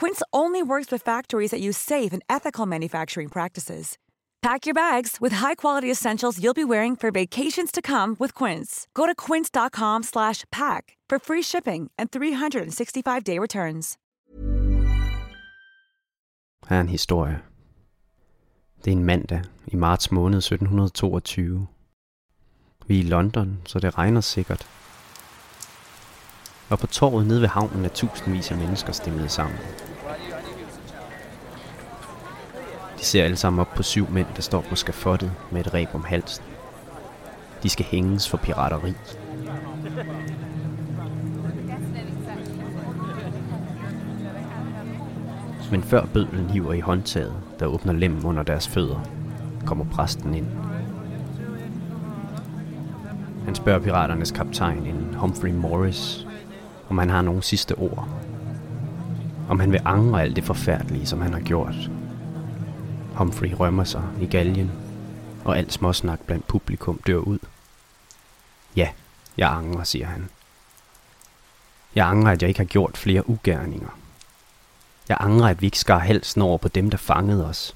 Quince only works with factories that use safe and ethical manufacturing practices. Pack your bags with high-quality essentials you'll be wearing for vacations to come with Quince. Go to quince.com/pack for free shipping and 365-day returns. Her er en historie. Det er en mandag i marts måned 1722. Vi er i London, så det regner sikkert. Og på torvet nede ved havnen er tusindvis af mennesker stemmet sammen. De ser alle sammen op på syv mænd, der står på skafottet med et reb om halsen. De skal hænges for pirateri. Men før bødlen hiver i håndtaget, der åbner lem under deres fødder, kommer præsten ind. Han spørger piraternes kaptajn, en Humphrey Morris, om han har nogle sidste ord. Om han vil angre alt det forfærdelige, som han har gjort. Humphrey rømmer sig i galgen, og alt småsnak blandt publikum dør ud. Ja, jeg angrer, siger han. Jeg angrer, at jeg ikke har gjort flere ugerninger. Jeg angrer, at vi ikke skar halsen over på dem, der fangede os.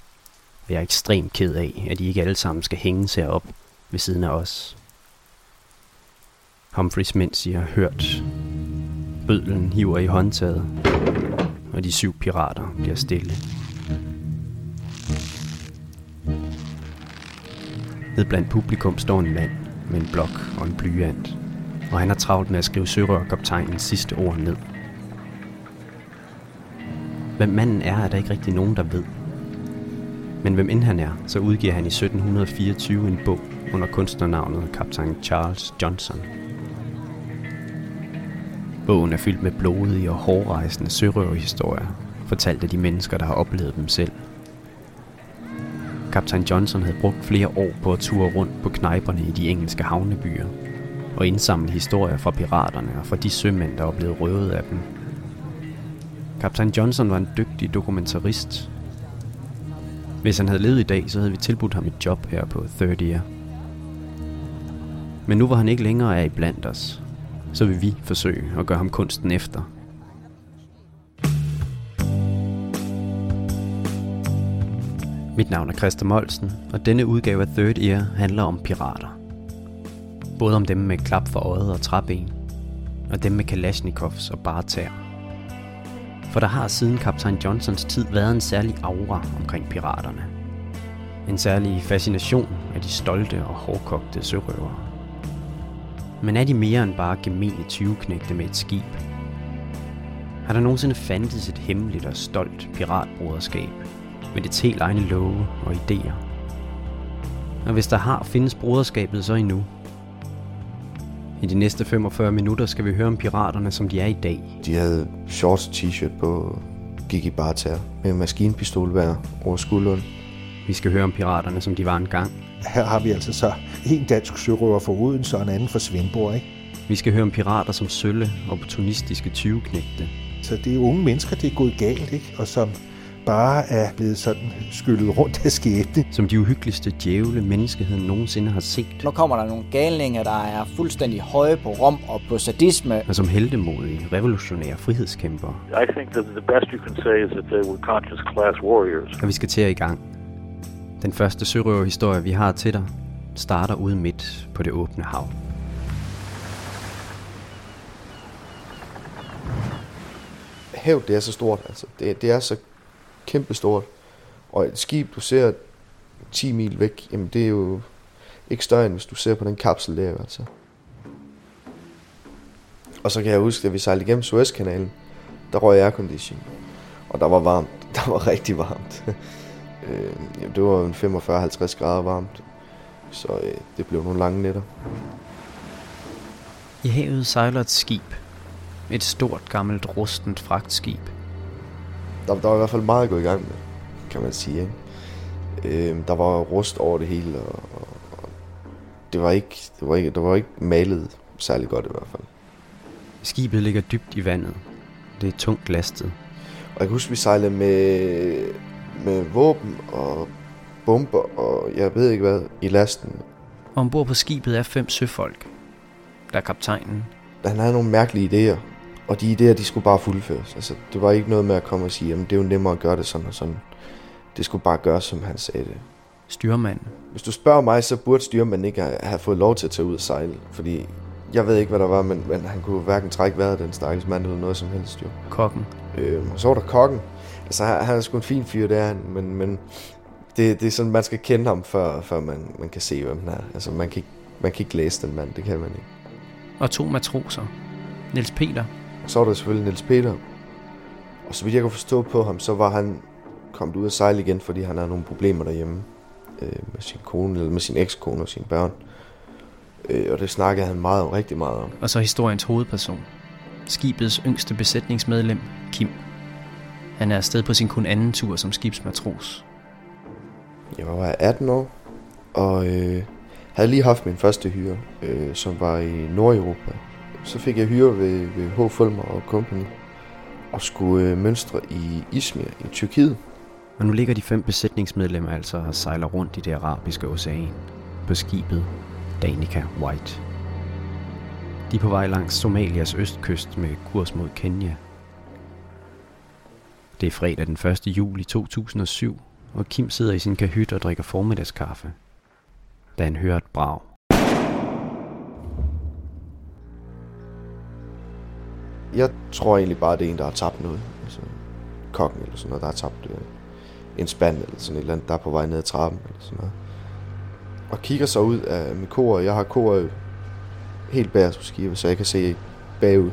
Og jeg er ekstremt ked af, at de ikke alle sammen skal hænges herop ved siden af os. Humphreys mænd siger hørt. Bødlen hiver i håndtaget, og de syv pirater bliver stille. Ned blandt publikum står en mand med en blok og en blyant, og han har travlt med at skrive sørørkaptajnens sidste ord ned. Hvem manden er, er der ikke rigtig nogen, der ved. Men hvem end han er, så udgiver han i 1724 en bog under kunstnernavnet kaptajn Charles Johnson. Bogen er fyldt med blodige og hårrejsende sørøverhistorier, fortalt af de mennesker, der har oplevet dem selv. Kaptajn Johnson havde brugt flere år på at ture rundt på knejperne i de engelske havnebyer og indsamle historier fra piraterne og fra de sømænd, der var blevet røvet af dem. Kaptajn Johnson var en dygtig dokumentarist. Hvis han havde levet i dag, så havde vi tilbudt ham et job her på Third Year. Men nu var han ikke længere af i blandt os, så vil vi forsøge at gøre ham kunsten efter. Mit navn er Christer Molsen, og denne udgave af Third Ear handler om pirater. Både om dem med klap for øjet og træben, og dem med kalashnikovs og bartær. For der har siden kaptajn Johnsons tid været en særlig aura omkring piraterne. En særlig fascination af de stolte og hårdkogte sørøvere. Men er de mere end bare gemene 20-knægte med et skib? Har der nogensinde fandtes et hemmeligt og stolt piratbroderskab med det helt egne love og idéer? Og hvis der har, findes broderskabet så endnu? I de næste 45 minutter skal vi høre om piraterne, som de er i dag. De havde shorts t-shirt på, gik i barter med maskinpistol hver over skulderen. Vi skal høre om piraterne, som de var engang. Her har vi altså så en dansk sørøver for Odense og en anden for Svendborg, ikke? Vi skal høre om pirater som sølle, opportunistiske 20-knægte. Så det er unge mennesker, det er gået galt, ikke? Og som bare er blevet sådan skyllet rundt af skæbne. Som de uhyggeligste djævle, menneskeheden nogensinde har set. Nu kommer der nogle galninger, der er fuldstændig høje på rom og på sadisme. Og som heldemodige, revolutionære frihedskæmpere. I think that the best you can say is that they were conscious class warriors. Og vi skal til i gang. Den første sørøverhistorie, vi har til dig, starter ude midt på det åbne hav. Havet, det er så stort, altså. Det, det er så kæmpestort. Og et skib, du ser 10 mil væk, jamen det er jo ikke større end hvis du ser på den kapsel der, altså. Og så kan jeg huske, at vi sejlede igennem Suezkanalen, der røg aircondition. Og der var varmt. Der var rigtig varmt øh, jamen, det var en 45-50 grader varmt. Så øh, det blev nogle lange nætter. I havet sejler et skib. Et stort, gammelt, rustent fragtskib. Der, der var i hvert fald meget at gå i gang med, kan man sige. Ikke? Øh, der var rust over det hele, og, og det, var ikke, det, var ikke, det var ikke malet særlig godt i hvert fald. Skibet ligger dybt i vandet. Det er tungt lastet. Og jeg kan huske, vi sejlede med, med våben og bomber og jeg ved ikke hvad i lasten. Og ombord på skibet er fem søfolk. Der er kaptajnen. Han havde nogle mærkelige idéer, og de idéer, de skulle bare fuldføres. Altså, det var ikke noget med at komme og sige, at det er jo nemmere at gøre det sådan og sådan. Det skulle bare gøres, som han sagde det. Styrmanden. Hvis du spørger mig, så burde styrmanden ikke have fået lov til at tage ud og sejle, fordi jeg ved ikke, hvad der var, men, men han kunne hverken trække vejret den stakkels mand eller noget som helst. Jo. Kokken. Øh, og så var der kokken. Altså, han, er sgu en fin fyr, det er han, men, men det, det er sådan, man skal kende ham, før, før man, man kan se, hvem han er. Altså, man kan, ikke, man kan ikke læse den mand, det kan man ikke. Og to matroser. Niels Peter. Så var der selvfølgelig Niels Peter. Og så vidt jeg kunne forstå på ham, så var han kommet ud at sejle igen, fordi han havde nogle problemer derhjemme øh, med sin kone, eller med sin ekskone og sine børn. Øh, og det snakkede han meget om, rigtig meget om. Og så historiens hovedperson. Skibets yngste besætningsmedlem, Kim. Han er afsted på sin kun anden tur som skibsmatros. Jeg var 18 år, og øh, havde lige haft min første hyre, øh, som var i Nordeuropa. Så fik jeg hyre ved, ved H. Fulmer og Company, og skulle øh, mønstre i Izmir i Tyrkiet. Og nu ligger de fem besætningsmedlemmer altså og sejler rundt i det arabiske ocean på skibet Danica White. De er på vej langs Somalias østkyst med kurs mod Kenya. Det er fredag den 1. juli 2007, og Kim sidder i sin kahyt og drikker formiddagskaffe, da han hører et brag. Jeg tror egentlig bare, det er en, der har tabt noget. Altså, kokken eller sådan noget, der har tabt øh, en spand eller sådan et eller andet, der er på vej ned ad trappen eller sådan noget. Og kigger så ud af min kor. Jeg har kor helt bag så jeg kan se bagud.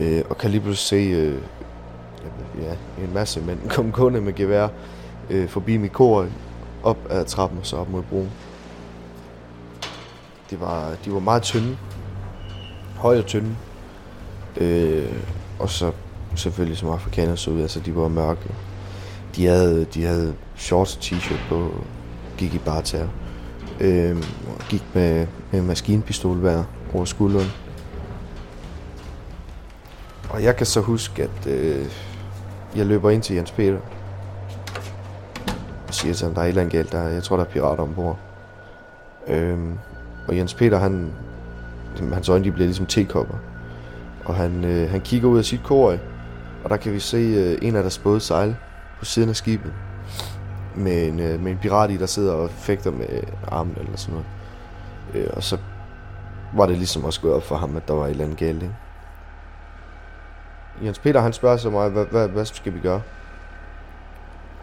Øh, og kan lige pludselig se øh, ja, en masse mænd kom kunde med gevær øh, forbi mit kor, op ad trappen og så op mod broen. Det var, de var meget tynde. Høje og tynde. Øh, og så selvfølgelig som afrikanere så ud, altså de var mørke. De havde, de havde shorts og t-shirt på, gik i barter. Øh, gik med, med maskinpistol hver over skulderen. Og jeg kan så huske, at øh, jeg løber ind til Jens Peter. Og siger til ham, der er et eller andet galt. Der, jeg tror, der er pirater ombord. Øhm, og Jens Peter, han, hans øjne de bliver ligesom tekopper. Og han, øh, han kigger ud af sit kor, og der kan vi se øh, en af deres både sejle på siden af skibet. Med en, øh, med en pirat i, der sidder og fægter med øh, armen eller sådan noget. Øh, og så var det ligesom også gået op for ham, at der var et eller andet galt, ikke? Jens Peter, han spørger så mig, hvad, hvad, hvad skal vi gøre?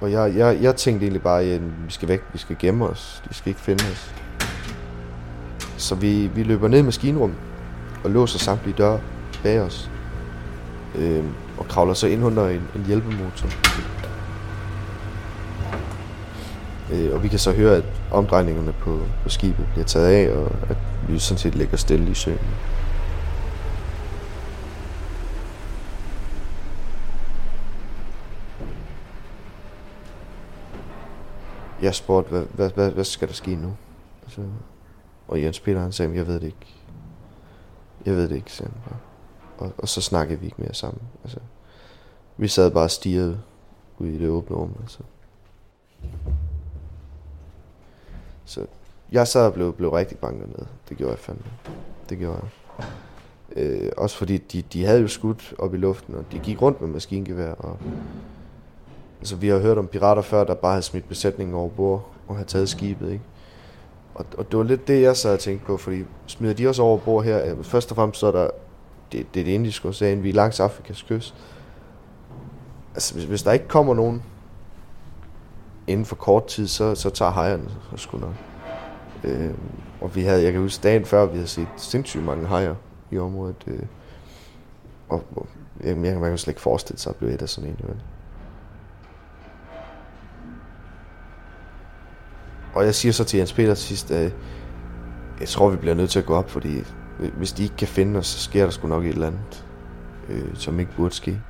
Og jeg, jeg, jeg tænkte egentlig bare, at vi skal væk, vi skal gemme os, de skal ikke finde os. Så vi, vi løber ned i maskinrummet og låser samtlige døre bag os. Øh, og kravler så ind under en, en hjælpemotor. Øh, og vi kan så høre, at omdrejningerne på, på skibet bliver taget af, og at vi sådan set ligger stille i søen. Jeg spurgte, hvad, hvad, hvad, hvad skal der ske nu? Så, og Jens Peter han sagde, jeg ved det ikke. Jeg ved det ikke, sagde han bare. Og, og så snakkede vi ikke mere sammen. Altså, vi sad bare og stirrede ude i det åbne rum. Altså. Så jeg sad og blev, blev rigtig bange med. Det gjorde jeg fandme. Det gjorde jeg. Øh, også fordi de, de havde jo skudt op i luften, og de gik rundt med maskingevær. Og, altså, vi har hørt om pirater før, der bare havde smidt besætningen over bord og havde taget skibet. Ikke? Og, og det var lidt det, jeg sad og tænkte på, fordi smider de også over bord her? Øh, først og fremmest så er der det, det er det indiske ocean, vi er langs Afrikas kyst. Altså, hvis, hvis der ikke kommer nogen inden for kort tid, så, så tager hejerne sgu nok. Øh, og vi havde, jeg kan huske dagen før, vi havde set sindssygt mange hejer i området. Øh, og, og jamen, jeg, man kan slet ikke forestille sig at blive et af sådan en. Jo. Og jeg siger så til Jens Peter sidst, at jeg tror, vi bliver nødt til at gå op, fordi hvis de ikke kan finde os, så sker der sgu nok et eller andet, øh, som ikke burde ske.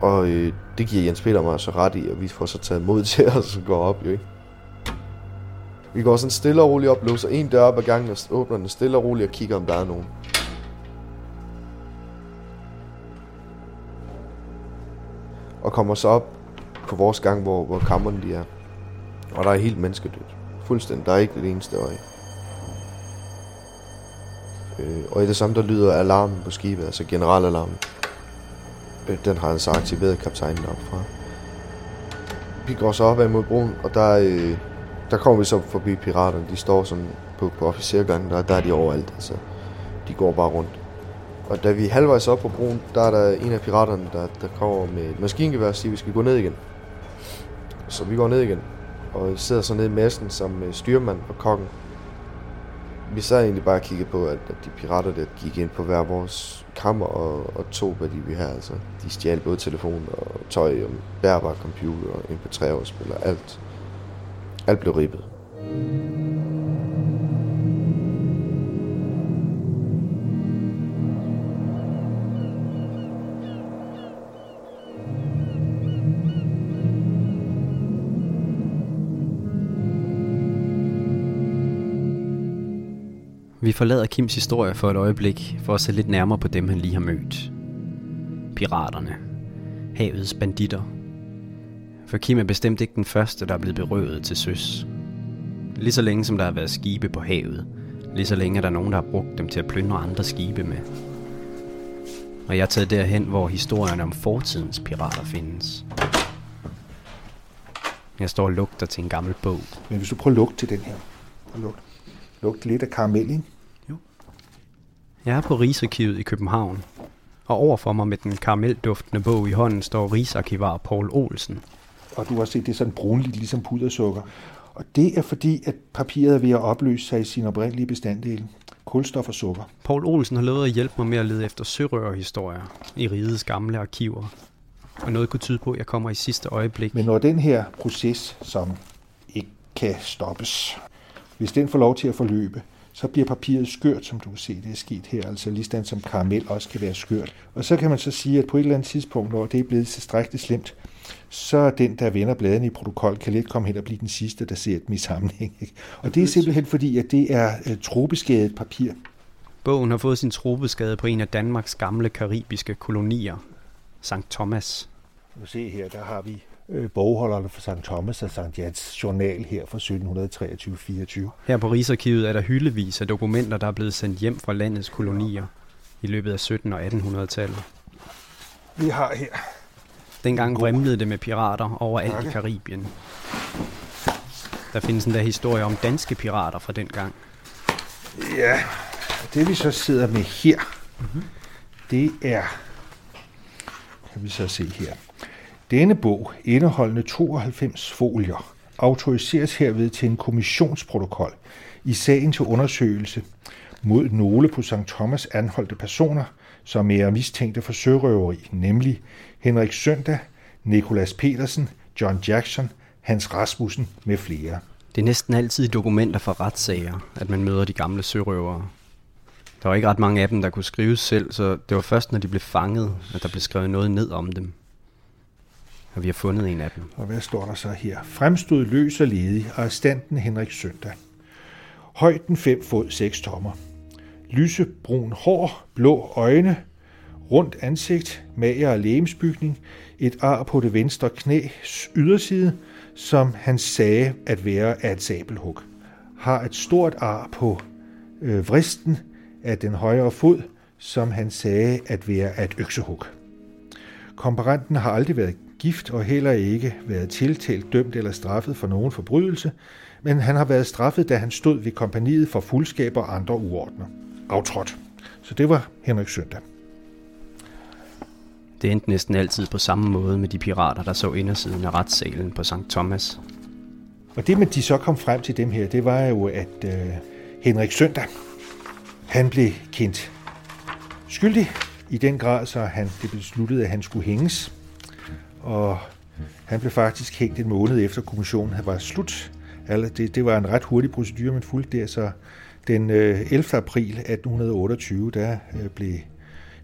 Og øh, det giver Jens Peter mig så ret i, og vi får så taget mod til os og går op, jo ikke? Vi går sådan stille og roligt op, låser en dør op ad gangen og åbner den stille og roligt og kigger, om der er nogen. Og kommer så op på vores gang, hvor, hvor kammerne de er. Og der er helt menneskedødt. Fuldstændig. Der er ikke det eneste øje. Øh, og i det samme, der lyder alarmen på skibet, altså generalalarmen. Øh, den har han så aktiveret kaptajnen op fra. Vi går så opad mod broen, og der, øh, der kommer vi så forbi piraterne. De står sådan på, på officergangen, der, der er de overalt. Altså, de går bare rundt. Og da vi er halvvejs op på broen, der er der en af piraterne, der, der kommer med et maskingevær og siger, at vi skal gå ned igen. Så vi går ned igen, og sidder så nede i massen som øh, styrmand og kokken vi sad egentlig bare og kiggede på, at, at de pirater der gik ind på hver vores kammer og, og tog, hvad de ville have. Altså, de stjal både telefon og tøj og bærbar computer og mp 3 spiller Alt, alt blev ribbet. Vi forlader Kims historie for et øjeblik for at se lidt nærmere på dem, han lige har mødt. Piraterne. Havets banditter. For Kim er bestemt ikke den første, der er blevet berøvet til søs. Lige så længe som der har været skibe på havet, lige så længe er der nogen, der har brugt dem til at plyndre andre skibe med. Og jeg er taget derhen, hvor historierne om fortidens pirater findes. Jeg står og lugter til en gammel bog. Men hvis du prøver at lugte til den her. Lugt. Lugt lidt af karamel, ikke? Jeg er på Rigsarkivet i København, og overfor mig med den karamelduftende bog i hånden står Rigsarkivar Paul Olsen. Og du har set, det er sådan brunligt, ligesom pudersukker. Og det er fordi, at papiret er ved at opløse sig i sin oprindelige bestanddele. Kulstof og sukker. Paul Olsen har lovet at hjælpe mig med at lede efter sørøverhistorier i rigets gamle arkiver. Og noget kunne tyde på, at jeg kommer i sidste øjeblik. Men når den her proces, som ikke kan stoppes, hvis den får lov til at forløbe, så bliver papiret skørt, som du kan se, det er sket her, altså lige som karamel også kan være skørt. Og så kan man så sige, at på et eller andet tidspunkt, når det er blevet tilstrækkeligt slemt, så den, der vender bladene i protokol, kan let komme hen og blive den sidste, der ser i sammenhæng. Ikke? Og det er simpelthen fordi, at det er uh, trobeskadet papir. Bogen har fået sin trobeskade på en af Danmarks gamle karibiske kolonier, St. Thomas. Du se her, der har vi øh, bogholderne for St. Thomas og St. Jans journal her fra 1723-24. Her på Rigsarkivet er der hyldevis af dokumenter, der er blevet sendt hjem fra landets kolonier i løbet af 1700- og 1800-tallet. Vi har her... Dengang vrimlede det med pirater overalt i Karibien. Der findes en der historie om danske pirater fra den gang. Ja, det vi så sidder med her, mm-hmm. det er, kan vi så se her, denne bog, indeholdende 92 folier, autoriseres herved til en kommissionsprotokol i sagen til undersøgelse mod nogle på St. Thomas anholdte personer, som er mistænkte for sørøveri, nemlig Henrik Søndag, Nikolas Petersen, John Jackson, Hans Rasmussen med flere. Det er næsten altid dokumenter fra retssager, at man møder de gamle sørøvere. Der var ikke ret mange af dem, der kunne skrives selv, så det var først, når de blev fanget, at der blev skrevet noget ned om dem. Og vi har fundet en af dem. Og hvad står der så her? Fremstod løs og ledig, arrestanten Henrik Søndag. Højden 5 fod 6 tommer. Lysebrun hår, blå øjne, rundt ansigt, mager og lægemsbygning, et ar på det venstre knæ, yderside, som han sagde at være af et sabelhug. Har et stort ar på øh, vristen af den højre fod, som han sagde at være af et øksehug. Komparenten har aldrig været gift og heller ikke været tiltalt, dømt eller straffet for nogen forbrydelse, men han har været straffet, da han stod ved kompaniet for fuldskab og andre uordner. Aftrådt. Så det var Henrik Søndag. Det endte næsten altid på samme måde med de pirater, der så indersiden af retssalen på St. Thomas. Og det, man de så kom frem til dem her, det var jo, at øh, Henrik Søndag, han blev kendt skyldig i den grad, så han det besluttede, at han skulle hænges. Og han blev faktisk hængt en måned efter kommissionen var slut. Det, det var en ret hurtig procedure, man fulgte der, så den øh, 11. April 1828, der øh, blev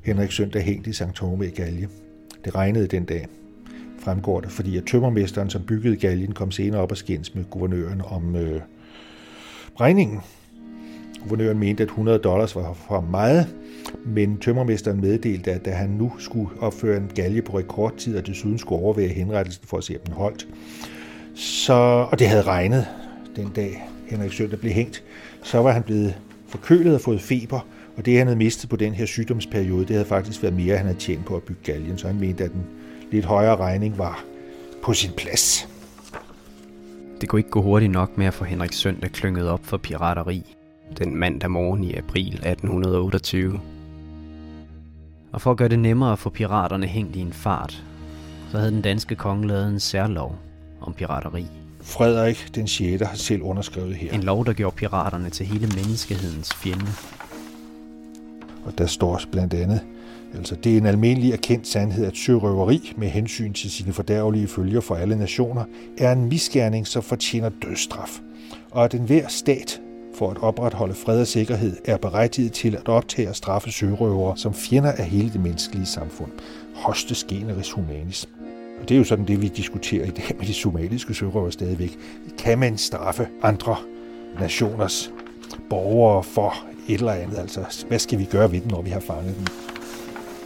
Henrik Søndag hængt i St. Tome i Galje. Det regnede den dag, fremgår det, fordi at tømmermesteren, som byggede Galjen, kom senere op og skændes med guvernøren om øh, regningen. Guvernøren mente, at 100 dollars var for meget, men tømmermesteren meddelte, at da han nu skulle opføre en galge på rekordtid, og desuden skulle overvære henrettelsen for at se, om den holdt, så, og det havde regnet den dag, Henrik Søndag blev hængt, så var han blevet forkølet og fået feber, og det, han havde mistet på den her sygdomsperiode, det havde faktisk været mere, han havde tjent på at bygge galgen, så han mente, at den lidt højere regning var på sin plads. Det kunne ikke gå hurtigt nok med at få Henrik Søndag klynget op for pirateri den mandag morgen i april 1828. Og for at gøre det nemmere at få piraterne hængt i en fart, så havde den danske konge lavet en særlov om pirateri. Frederik den 6. har selv underskrevet her. En lov, der gjorde piraterne til hele menneskehedens fjende. Og der står blandt andet, altså det er en almindelig erkendt sandhed, at sørøveri med hensyn til sine fordærvelige følger for alle nationer er en misgerning, som fortjener dødsstraf. Og at enhver stat for at opretholde fred og sikkerhed er berettiget til at optage og straffe sørøvere som fjender af hele det menneskelige samfund. Hostes generis humanis. Og det er jo sådan det, vi diskuterer i dag med de somaliske sørøvere stadigvæk. Kan man straffe andre nationers borgere for et eller andet? Altså, hvad skal vi gøre ved dem, når vi har fanget dem?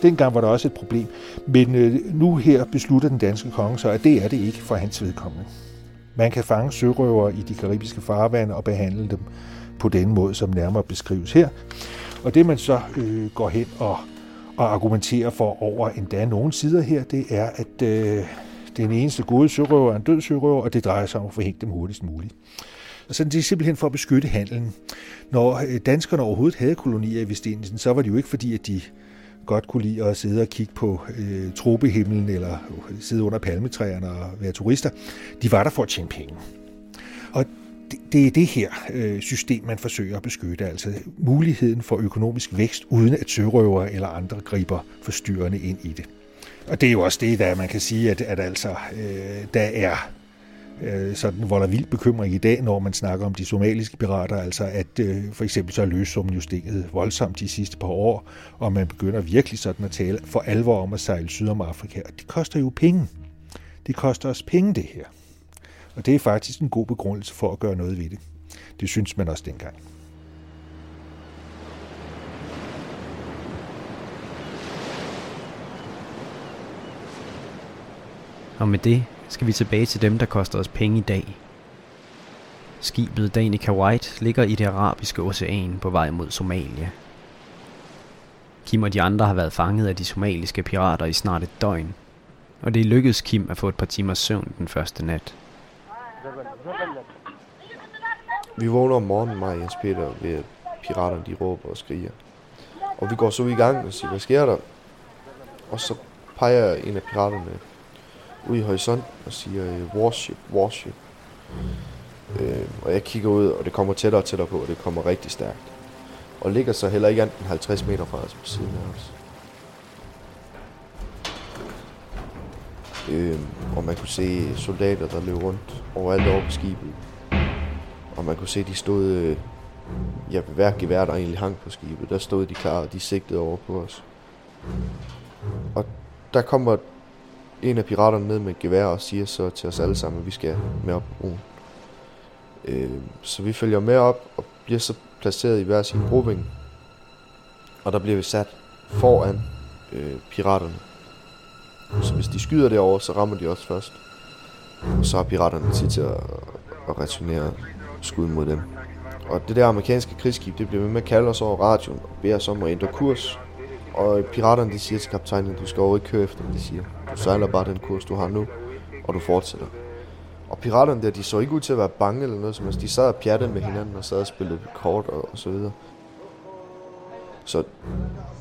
Dengang var der også et problem, men øh, nu her beslutter den danske konge så, at det er det ikke for hans vedkommende. Man kan fange sørøvere i de karibiske farvande og behandle dem på den måde, som nærmere beskrives her. Og det man så øh, går hen og, og argumenterer for over endda nogle sider her, det er, at øh, den eneste gode sørøver er en død sørøver, og det drejer sig om at forhænge dem hurtigst muligt. Og sådan det er simpelthen for at beskytte handelen. Når øh, danskerne overhovedet havde kolonier i Vestindien, så var det jo ikke fordi, at de godt kunne lide at sidde og kigge på øh, tropehimlen eller sidde under palmetræerne og være turister. De var der for at tjene penge. Det er det her øh, system, man forsøger at beskytte, altså muligheden for økonomisk vækst, uden at sørøvere eller andre griber forstyrrende ind i det. Og det er jo også det, der man kan sige, at, at altså, øh, der er øh, sådan volder vild bekymring i dag, når man snakker om de somaliske pirater, altså at øh, for eksempel så er løssummen jo stikket voldsomt de sidste par år, og man begynder virkelig sådan at tale for alvor om at sejle syd om Afrika, og det koster jo penge. Det koster os penge, det her. Og det er faktisk en god begrundelse for at gøre noget ved det. Det synes man også dengang. Og med det skal vi tilbage til dem, der koster os penge i dag. Skibet Danica White ligger i det arabiske ocean på vej mod Somalia. Kim og de andre har været fanget af de somaliske pirater i snart et døgn, og det lykkedes Kim at få et par timers søvn den første nat. Vi vågner om morgenen, mig og Jens Peter, ved at piraterne de råber og skriger. Og vi går så i gang og siger, hvad sker der? Og så peger en af piraterne ud i horisonten og siger, øh, warship, warship. Øh, og jeg kigger ud, og det kommer tættere og tættere på, og det kommer rigtig stærkt. Og ligger så heller ikke andet 50 meter fra os på siden af os. Øh, og man kunne se soldater, der løb rundt overalt over på skibet. Og man kunne se, at de stod, øh, ja, hver gevær, der egentlig hang på skibet, der stod de klar, og de sigtede over på os. Og der kommer en af piraterne ned med et gevær og siger så til os alle sammen, at vi skal med op på broen. Øh, så vi følger med op og bliver så placeret i hver sin broving. Og der bliver vi sat foran øh, piraterne. Så hvis de skyder derovre, så rammer de os først. Og så har piraterne tid til at, at returnere skud mod dem. Og det der amerikanske krigsskib, det bliver med med at kalde os over radioen og beder os om at ændre kurs. Og piraterne, de siger til kaptajnen, du skal over ikke køre efter dem, de siger. Du sejler bare den kurs, du har nu, og du fortsætter. Og piraterne der, de så ikke ud til at være bange eller noget som helst. De sad og pjattede med hinanden og sad og spillede kort og, og så videre. Så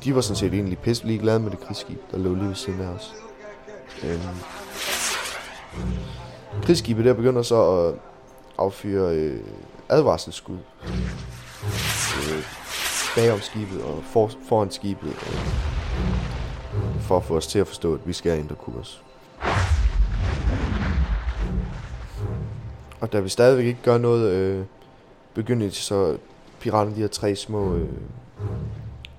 de var sådan set egentlig pisse ligeglade med det krigsskib, der lå lige ved siden af os. Øhm. Krigsskibet der begynder så at affyre øh, advarselsskud øh, bagom skibet og for, foran skibet øh, for at få os til at forstå, at vi skal ændre kurs. Og da vi stadigvæk ikke gør noget øh, begyndeligt, så piraterne de her tre små øh,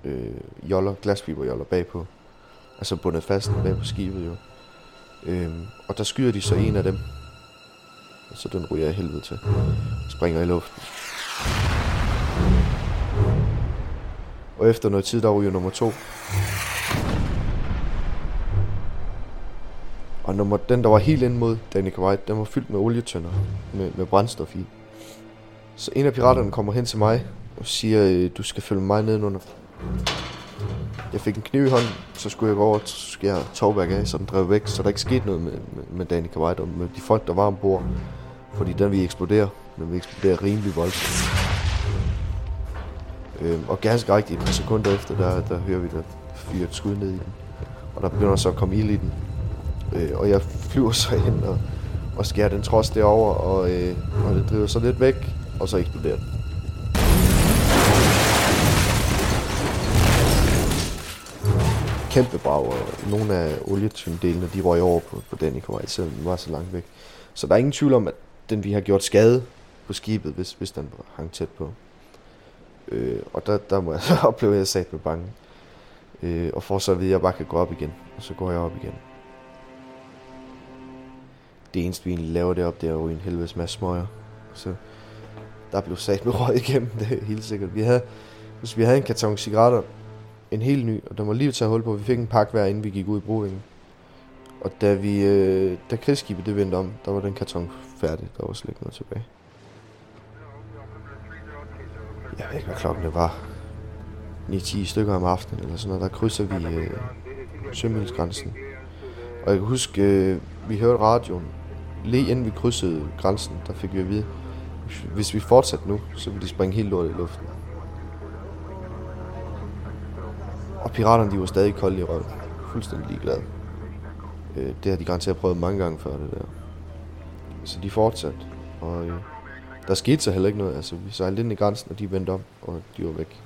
øh, joller, glasfiberjoller bagpå. Altså bundet fast bag på skibet jo. Øhm, og der skyder de så en af dem. Så den ryger jeg helvede til. Springer i luften. Og efter noget tid, der ryger nummer to. Og nummer, den, der var helt ind mod Danica White, den var fyldt med olietønder med, med brændstof i. Så en af piraterne kommer hen til mig og siger, øh, du skal følge mig ned under. Jeg fik en kniv i hånden, så skulle jeg gå over og skære tovværk af, så den drev væk, så der ikke skete noget med, med, med Danica White og med de folk, der var ombord. Fordi den vi eksplodere. Den vi eksplodere rimelig voldsomt. Øhm, og ganske rigtigt et par sekunder efter, der, der hører vi, der fyrer et skud ned i den. Og der begynder så at komme ild i den. Øh, og jeg flyver så ind og, og skærer den trods derover og, øh, og den driver så lidt væk, og så eksploderer den. Kæmpe brag, og nogle af olietyndelene, de røg over på, på den i Kuwait, selvom den var så langt væk. Så der er ingen tvivl om, at den vi har gjort skade på skibet, hvis, hvis den hang tæt på. Øh, og der, der må jeg så opleve, at jeg sat med bange. Øh, og for så at vide, at jeg bare kan gå op igen. Og så går jeg op igen. Det eneste, vi egentlig laver deroppe, det er jo en helvedes masse smøger. Så der blev sat med røg igennem, det helt sikkert. Vi havde, hvis vi havde en karton cigaretter, en helt ny, og der var lige at tage hul på. Vi fik en pakke hver, inden vi gik ud i brugvingen. Og da, vi, øh, da krigsskibet det vendte om, der var den karton færdig. Der var slet ikke noget tilbage. Jeg ved ikke, hvad klokken det var. 9-10 stykker om aftenen eller sådan noget. Der krydser vi øh, sømilsgrænsen. Og jeg kan huske, øh, vi hørte radioen. Lige inden vi krydsede grænsen, der fik vi at vide, hvis vi fortsatte nu, så ville de springe helt lort i luften. Piraterne, de var stadig kolde i røven. Fuldstændig ligeglade. Øh, det har de garanteret prøvet mange gange før, det der. Så de fortsatte. Og øh, der skete så heller ikke noget. Altså, vi sejlede ind i grænsen, og de vendte om, og de var væk.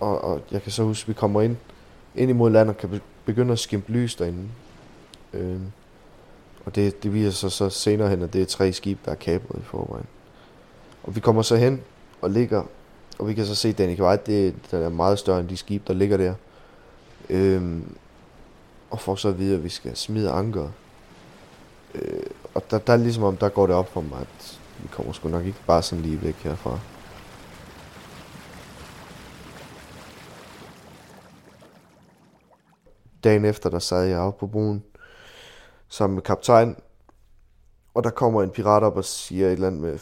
Og, og jeg kan så huske, at vi kommer ind, ind imod land og kan begynde at skimpe lys derinde. Øh, og det, det viser sig så senere hen, at det er tre skibe, der er kabret i forvejen. Og vi kommer så hen og ligger, og vi kan så se, Danny White, det, der er meget større end de skibe, der ligger der. Øhm, og får så at vide, at vi skal smide anker. Øh, og der, der er ligesom om, der går det op for mig, at vi kommer sgu nok ikke bare sådan lige væk herfra. Dagen efter, der sad jeg oppe på broen sammen med kaptajn, og der kommer en pirat op og siger et eller andet med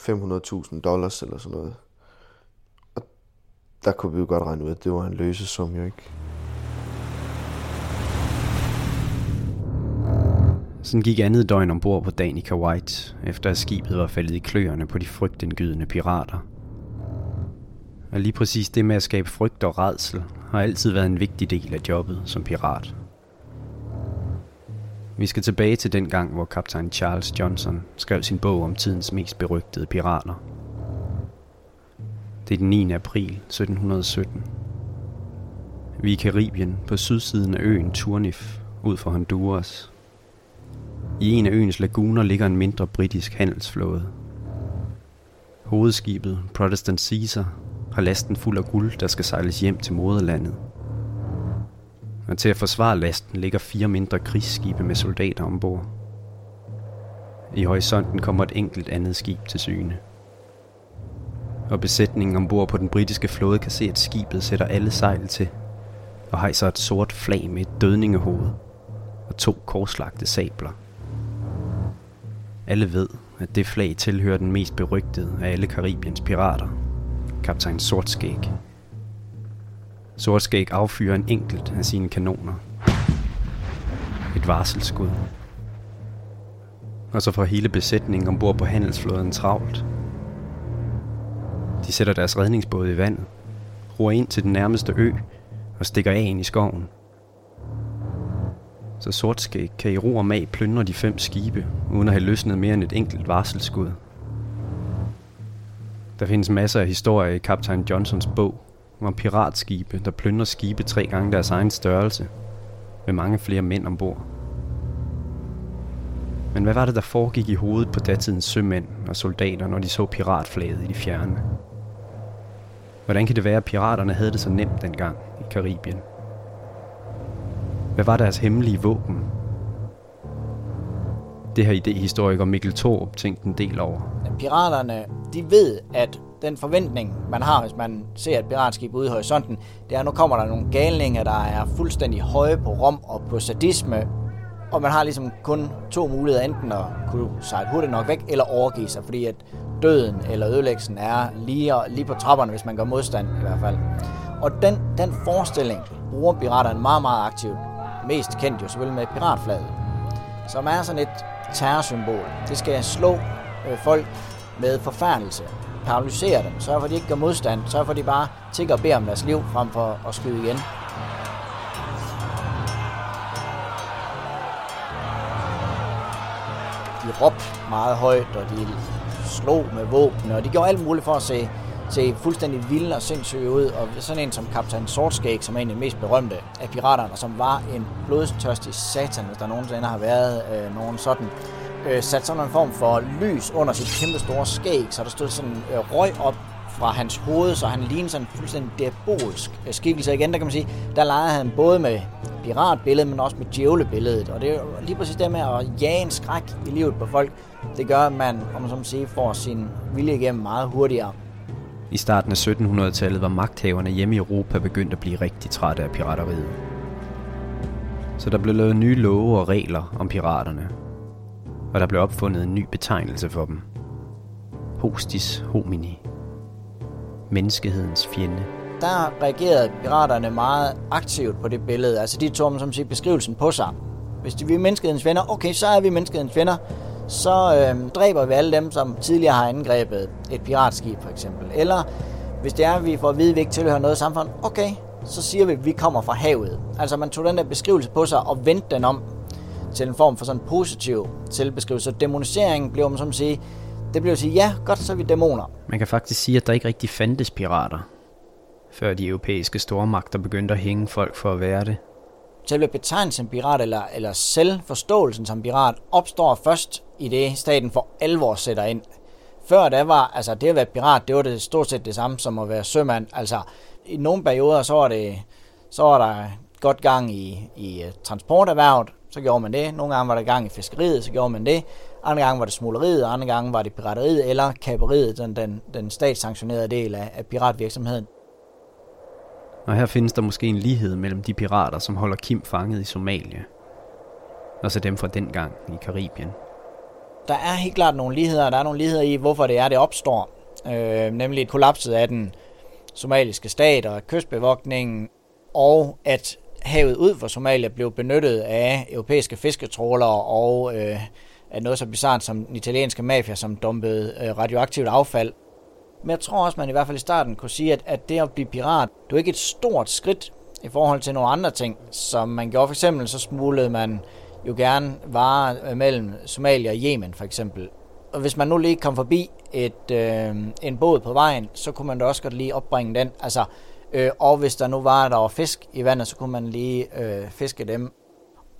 500.000 dollars eller sådan noget. Og der kunne vi jo godt regne ud, at det var en løsesum jo ikke. Sådan gik andet døgn ombord på Danica White, efter at skibet var faldet i kløerne på de frygtindgydende pirater. Og lige præcis det med at skabe frygt og redsel har altid været en vigtig del af jobbet som pirat. Vi skal tilbage til den gang, hvor kaptajn Charles Johnson skrev sin bog om tidens mest berygtede pirater. Det er den 9. april 1717. Vi er i Karibien på sydsiden af øen Turnif ud for Honduras. I en af øens laguner ligger en mindre britisk handelsflåde. Hovedskibet Protestant Caesar har lasten fuld af guld, der skal sejles hjem til moderlandet. Og til at forsvare lasten ligger fire mindre krigsskibe med soldater ombord. I horisonten kommer et enkelt andet skib til syne. Og besætningen ombord på den britiske flåde kan se, at skibet sætter alle sejl til og hejser et sort flag med et dødningehoved og to korslagte sabler. Alle ved, at det flag tilhører den mest berygtede af alle Karibiens pirater, kaptajn Sortskæg. Sortskæg affyrer en enkelt af sine kanoner. Et varselskud. Og så får hele besætningen ombord på handelsflåden travlt. De sætter deres redningsbåd i vandet, roer ind til den nærmeste ø og stikker af ind i skoven. Så sortskæg kan i ro og mag plyndre de fem skibe, uden at have løsnet mere end et enkelt varselskud. Der findes masser af historier i kaptajn Johnsons bog var piratskibe, der plyndrer skibe tre gange deres egen størrelse, med mange flere mænd ombord. Men hvad var det, der foregik i hovedet på datidens sømænd og soldater, når de så piratflaget i de fjerne? Hvordan kan det være, at piraterne havde det så nemt dengang i Karibien? Hvad var deres hemmelige våben? Det har idehistoriker Mikkel Thorup tænkt en del over. Piraterne, de ved, at den forventning, man har, hvis man ser et piratskib ude i horisonten, det er, at nu kommer der nogle galninger, der er fuldstændig høje på rom og på sadisme, og man har ligesom kun to muligheder, enten at kunne sejle hurtigt nok væk, eller overgive sig, fordi at døden eller ødelæggelsen er lige, lige på trapperne, hvis man gør modstand i hvert fald. Og den, den forestilling bruger piraterne meget, meget aktivt. Mest kendt jo selvfølgelig med piratflaget, som er sådan et terrorsymbol. Det skal slå øh, folk med forfærdelse, paralysere dem, sørge for, at de ikke gør modstand, sørge for, at de bare tigger og beder om deres liv, frem for at skyde igen. De råbte meget højt, og de slog med våben, og de gjorde alt muligt for at se, se fuldstændig vilde og sindssyge ud. Og sådan en som kaptajn Sortskæg, som er en af de mest berømte af piraterne, og som var en blodstørstig satan, hvis der nogensinde har været øh, nogen sådan, øh, sat sådan en form for lys under sit kæmpe store skæg, så der stod sådan øh, røg op fra hans hoved, så han lignede sådan en fuldstændig diabolisk øh, skikkelse. Igen, der kan man sige, der legede han både med piratbilledet, men også med djævlebilledet. Og det er jo lige præcis det med at jage en skræk i livet på folk, det gør, at man, om man så sige, får sin vilje igennem meget hurtigere. I starten af 1700-tallet var magthaverne hjemme i Europa begyndt at blive rigtig trætte af pirateriet. Så der blev lavet nye love og regler om piraterne, og der blev opfundet en ny betegnelse for dem. Hostis homini. Menneskehedens fjende. Der reagerede piraterne meget aktivt på det billede. Altså de tog som siger, beskrivelsen på sig. Hvis de, vi er menneskehedens venner, okay, så er vi menneskehedens venner. Så øh, dræber vi alle dem, som tidligere har angrebet et piratskib for eksempel. Eller hvis det er, at vi får at vide, at vi ikke tilhører noget samfund, okay, så siger vi, at vi kommer fra havet. Altså man tog den der beskrivelse på sig og vendte den om til en form for sådan positiv selvbeskrivelse. Så demoniseringen blev, man som sige, det blev at sige, ja, godt, så er vi dæmoner. Man kan faktisk sige, at der ikke rigtig fandtes pirater, før de europæiske stormagter begyndte at hænge folk for at være det. Selve betegnelsen som pirat, eller, eller selvforståelsen som pirat, opstår først i det, staten for alvor sætter ind. Før det var, altså det at være pirat, det var det stort set det samme som at være sømand. Altså i nogle perioder, så var det, så var der godt gang i, i øh, transporterhvervet, så gjorde man det. Nogle gange var der gang i fiskeriet, så gjorde man det. Andre gange var det smuleriet, andre gange var det pirateriet eller kaperiet, den, den, den statssanktionerede del af, af piratvirksomheden. Og her findes der måske en lighed mellem de pirater, som holder Kim fanget i Somalia, og så dem fra dengang i Karibien. Der er helt klart nogle ligheder, der er nogle ligheder i, hvorfor det er, det opstår. Øh, nemlig kollapset af den somaliske stat og kystbevogtningen, og at havet ud for Somalia blev benyttet af europæiske fisketrålere og øh, af noget så bizarrt som den italienske mafia, som dumpede øh, radioaktivt affald. Men jeg tror også, man i hvert fald i starten kunne sige, at, at det at blive pirat, det er ikke et stort skridt i forhold til nogle andre ting, som man gjorde. For eksempel så smuglede man jo gerne varer øh, mellem Somalia og Yemen for eksempel. Og hvis man nu lige kom forbi et, øh, en båd på vejen, så kunne man da også godt lige opbringe den. Altså, øh, og hvis der nu var, der var fisk i vandet, så kunne man lige øh, fiske dem.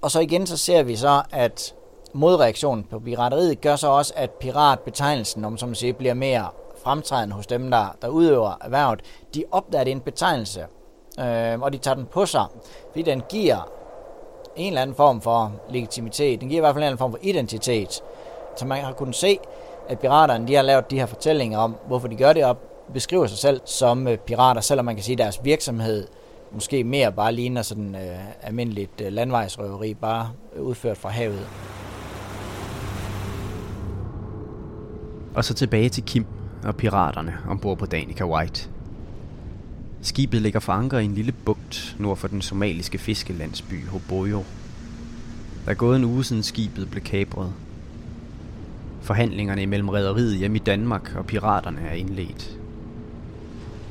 Og så igen, så ser vi så, at modreaktionen på pirateriet gør så også, at piratbetegnelsen, om som man siger, bliver mere fremtræden hos dem, der, der udøver erhvervet. De opdager det en betegnelse, øh, og de tager den på sig, fordi den giver en eller anden form for legitimitet. Den giver i hvert fald en eller anden form for identitet. Så man har kunnet se, at piraterne de har lavet de her fortællinger om, hvorfor de gør det, og beskriver sig selv som øh, pirater, selvom man kan sige, at deres virksomhed måske mere bare ligner sådan øh, almindeligt øh, landvejsrøveri, bare øh, udført fra havet. Og så tilbage til Kim og piraterne ombord på Danica White. Skibet ligger for anker i en lille bugt nord for den somaliske fiskelandsby Hoboyo. Der er gået en uge siden skibet blev kapret. Forhandlingerne imellem rederiet hjemme i Danmark og piraterne er indledt.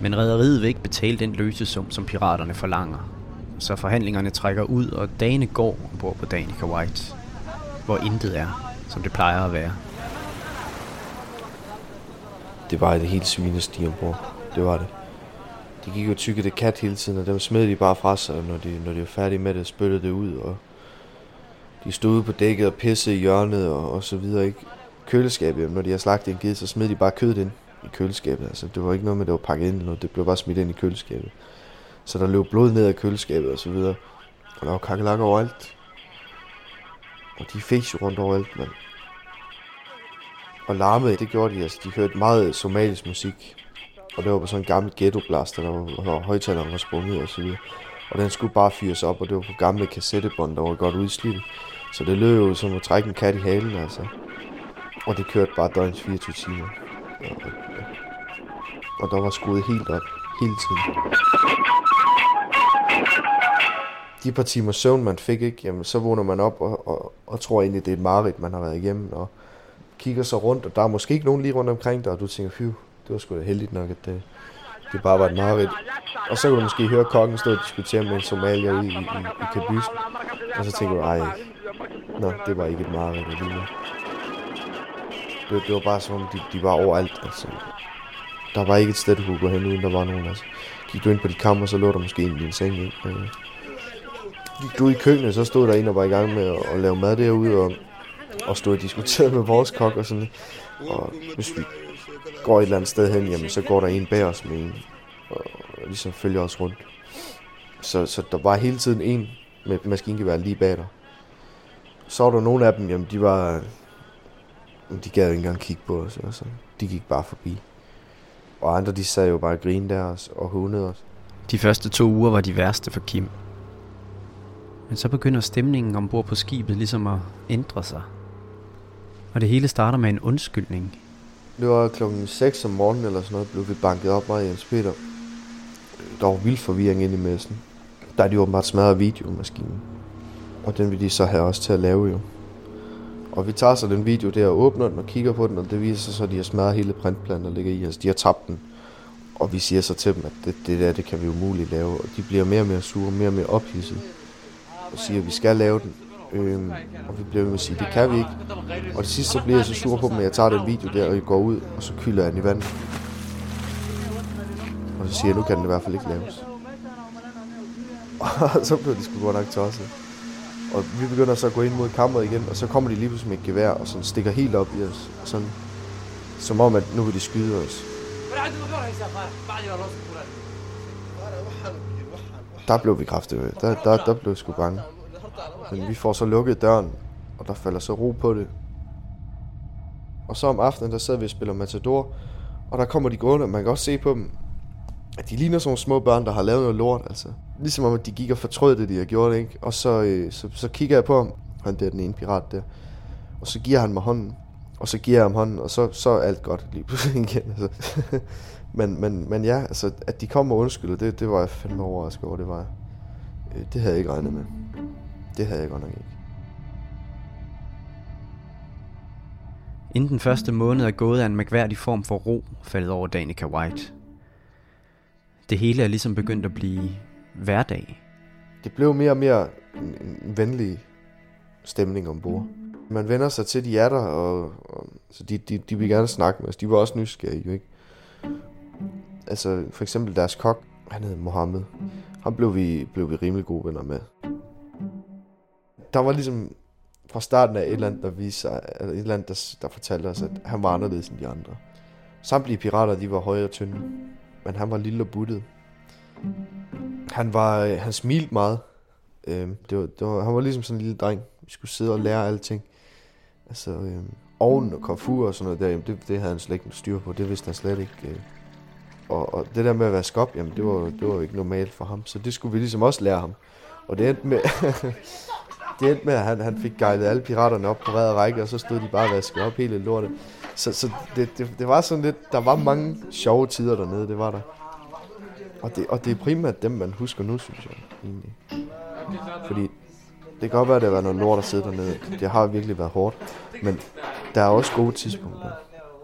Men rædderiet vil ikke betale den løsesum, som piraterne forlanger. Så forhandlingerne trækker ud, og dagene går ombord på Danica White, hvor intet er, som det plejer at være. Det var et helt svinesti ombord. Det var det. De gik jo tykke det kat hele tiden, og dem smed de bare fra sig, når de, når de var færdige med det, spyttede det ud, og de stod på dækket og pissede i hjørnet og, og så videre, ikke? Køleskabet, når de har slagtet en ged, så smed de bare kødet ind i køleskabet. Altså, det var ikke noget med, at det var pakket ind, noget. det blev bare smidt ind i køleskabet. Så der løb blod ned af køleskabet og så videre. Og der var kakelakker overalt. Og de fik jo rundt overalt, mand. Og larmede, det gjorde de, altså. De hørte meget somalisk musik. Og det var på sådan en gammel ghetto-blaster, der var, hvor højtaleren var sprunget og så videre. Og den skulle bare fyres op, og det var på gamle kassettebånd, der var godt udslidt. Så det lød jo som at trække en kat i halen, altså. Og det kørte bare døgns 24 timer. Og, og, og der var skruet helt op, hele tiden. De par timer søvn, man fik, ikke, jamen, så vågner man op og, og, og tror egentlig, det er et mareridt, man har været igennem. Og kigger så rundt, og der er måske ikke nogen lige rundt omkring dig, og du tænker, fyv, det var sgu da heldigt nok, at det, det bare var et mareridt. Og så kan du måske høre kokken stå og diskutere med en somalier ude i, i, i kabysen. Og så tænker du, ej, nå, det var ikke et mareridt alligevel. Det, det var bare som om, de, de var overalt. Altså. Der var ikke et sted, du kunne gå hen, uden der var nogen. Altså. Gik du ind på dit kammer, så lå der måske en i din seng. Ikke? Øh. Gik du i køkkenet, så stod der en, der var i gang med at, at lave mad derude, og, og stod og diskuterede med vores kok og sådan Og hvis vi går et eller andet sted hen, jamen, så går der en bag os med en, og ligesom følger os rundt. Så, så der var hele tiden en med maskingevær lige bag dig. Så var der nogle af dem, jamen de var, de gad ikke engang kigge på os, altså. de gik bare forbi. Og andre, de sad jo bare og grinede der os og hundede os. De første to uger var de værste for Kim. Men så begynder stemningen ombord på skibet ligesom at ændre sig. Og det hele starter med en undskyldning. Det var klokken 6 om morgenen eller sådan noget, blev vi banket op af Jens Peter. Der var vild forvirring inde i messen. Der er de åbenbart smadret videomaskinen. Og den vil de så have også til at lave jo. Og vi tager så den video der og åbner den og kigger på den, og det viser sig så, at de har smadret hele printplanen, der ligger i. Altså, de har tabt den. Og vi siger så til dem, at det, det der, det kan vi umuligt lave. Og de bliver mere og mere sure, mere og mere ophidset. Og siger, at vi skal lave den. Øhm, og vi bliver med at sige, det kan vi ikke. Og til sidst så bliver jeg så sur på dem, at jeg tager den video der, og jeg går ud, og så kylder jeg den i vand. Og så siger jeg, nu kan den i hvert fald ikke laves. Og så blev de sgu godt nok tosset. Og vi begynder så at gå ind mod kammeret igen, og så kommer de lige pludselig med et gevær, og sådan stikker helt op i os. Og sådan, som om, at nu vil de skyde os. Der blev vi kraftige. Øh, der, der, der blev vi sgu bange. Men vi får så lukket døren, og der falder så ro på det. Og så om aftenen, der sidder vi og spiller Matador, og der kommer de gående, og man kan også se på dem, at de ligner sådan nogle små børn, der har lavet noget lort, altså. Ligesom om, at de gik og fortrød det, de har gjort, ikke? Og så, øh, så, så kigger jeg på ham, han der, den ene pirat der, og så giver han mig hånden, og så giver jeg ham hånden, og så, så er alt godt lige pludselig igen, altså. men, men, men ja, altså, at de kom og undskylder, det, det var jeg fandme overrasket over, det var jeg. Øh, det havde jeg ikke regnet med. Det havde jeg godt nok ikke. Inden den første måned er gået af en mærkværdig form for ro faldet over Danica White. Det hele er ligesom begyndt at blive hverdag. Det blev mere og mere en, en venlig stemning ombord. Man vender sig til, de er der, og, og så de, de, de vil gerne snakke med os. De var også nysgerrige, jo ikke? Altså, for eksempel deres kok, han hed Mohammed. Ham blev vi, blev vi rimelig gode venner med. Der var ligesom fra starten af et eller andet, der viste sig, eller et eller andet, der, der fortalte os, at han var anderledes end de andre. Samtlige pirater, de var høje og tynde, men han var lille og buttet. Han var, øh, han smilte meget. Øh, det var, det var, han var ligesom sådan en lille dreng. Vi skulle sidde og lære alting. Altså, øh, ovnen og komfur og sådan noget der, jamen det, det havde han slet ikke styr på. Det vidste han slet ikke. Øh. Og, og det der med at være skop, jamen det var, det var jo ikke normalt for ham. Så det skulle vi ligesom også lære ham. Og det endte med, det endte med at han, han fik guidet alle piraterne op på ræd række, og så stod de bare og vaskede op hele lortet. Så, så det, det, det, var sådan lidt, der var mange sjove tider dernede, det var der. Og det, og det er primært dem, man husker nu, synes jeg, egentlig. Fordi det kan godt være, at det var noget lort at sidde dernede. Det har virkelig været hårdt. Men der er også gode tidspunkter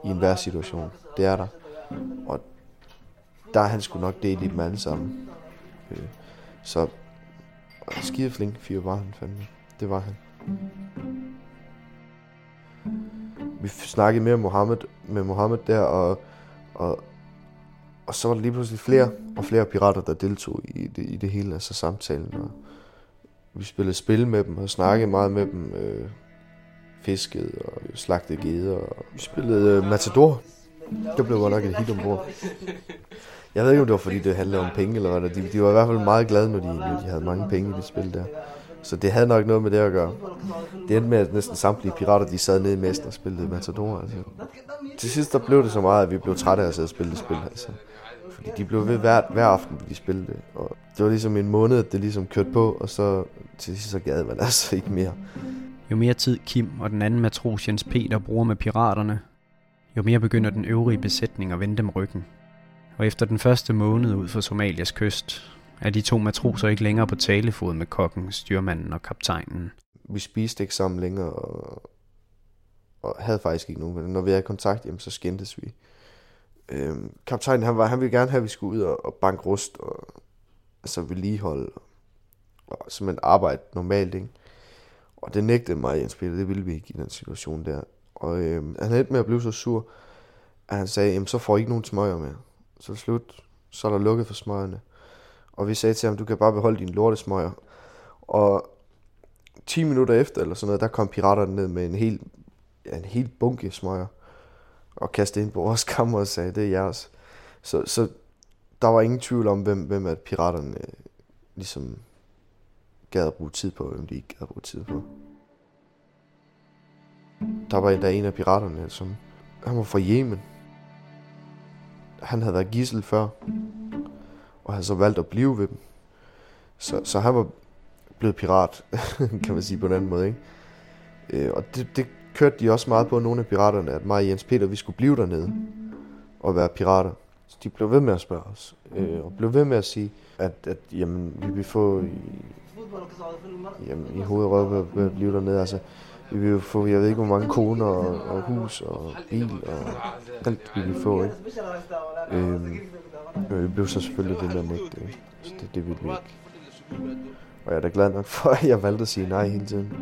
i enhver situation. Det er der. Og der er han sgu nok delt i dem alle sammen. Øh, så skide flink fyr var han fandme. Det var han. Vi snakkede med Mohammed, med Mohammed der, og, og, og så var der lige pludselig flere og flere pirater, der deltog i det, i det hele, altså samtalen. Og vi spillede spil med dem og snakkede meget med dem. Øh, fisket og slagtede geder. Og vi spillede øh, Matador. Det blev godt nok et hit ombord. Jeg ved ikke, om det var fordi, det handlede om penge eller hvad. De, de var i hvert fald meget glade, når de, når de havde mange penge i det spil der. Så det havde nok noget med det at gøre. Det endte med, at næsten samtlige pirater, de sad nede i mesten og spillede Matador. Altså. Til sidst der blev det så meget, at vi blev trætte af at sidde og spille det spil. Altså. Fordi de blev ved hver, hver aften, de spillede det. Og det var ligesom en måned, at det ligesom kørte på, og så til sidst så gad man altså ikke mere. Jo mere tid Kim og den anden matros Jens Peter bruger med piraterne, jo mere begynder den øvrige besætning at vende dem ryggen. Og efter den første måned ud for Somalias kyst, er de to matroser ikke længere på talefod med kokken, styrmanden og kaptajnen. Vi spiste ikke sammen længere, og, og havde faktisk ikke nogen Når vi er i kontakt, jamen, så skændtes vi. Øhm, kaptajnen, han, var, han ville gerne have, at vi skulle ud og, og banke rust, og altså vedligeholde, og, og simpelthen arbejde normalt, ikke? Og det nægtede mig Jens Peter, det ville vi ikke i den situation der. Og øhm, han endte med at blive så sur, at han sagde, jamen så får I ikke nogen smøger med. Så slut, så er der lukket for smøgerne. Og vi sagde til ham, du kan bare beholde dine lortesmøger. Og 10 minutter efter, eller sådan noget, der kom piraterne ned med en hel, ja, en hel bunke smøger. Og kastede ind på vores kammer og sagde, det er jeres. Så, så der var ingen tvivl om, hvem, hvem at piraterne øh, ligesom gad at bruge tid på, hvem de ikke gad at bruge tid på. Der var endda en af piraterne, som han var fra Yemen. Han havde været gissel før, og havde så valgt at blive ved dem. Så, så han var blevet pirat, kan man sige på en anden måde. Ikke? Øh, og det, det kørte de også meget på, nogle af piraterne, at mig og Jens Peter, vi skulle blive dernede og være pirater. Så de blev ved med at spørge os, øh, og blev ved med at sige, at, at jamen, vi vil få i, jamen, i hovedrød ved, at blive dernede. Altså, vi vil få, jeg ved ikke, hvor mange koner og, og hus og bil og alt, vi vil få. Ikke? Øhm, men vi blev så selvfølgelig det med at nægte. Ikke? Så det, det ville vi ikke. Og jeg er da glad nok for, at jeg valgte at sige nej hele tiden.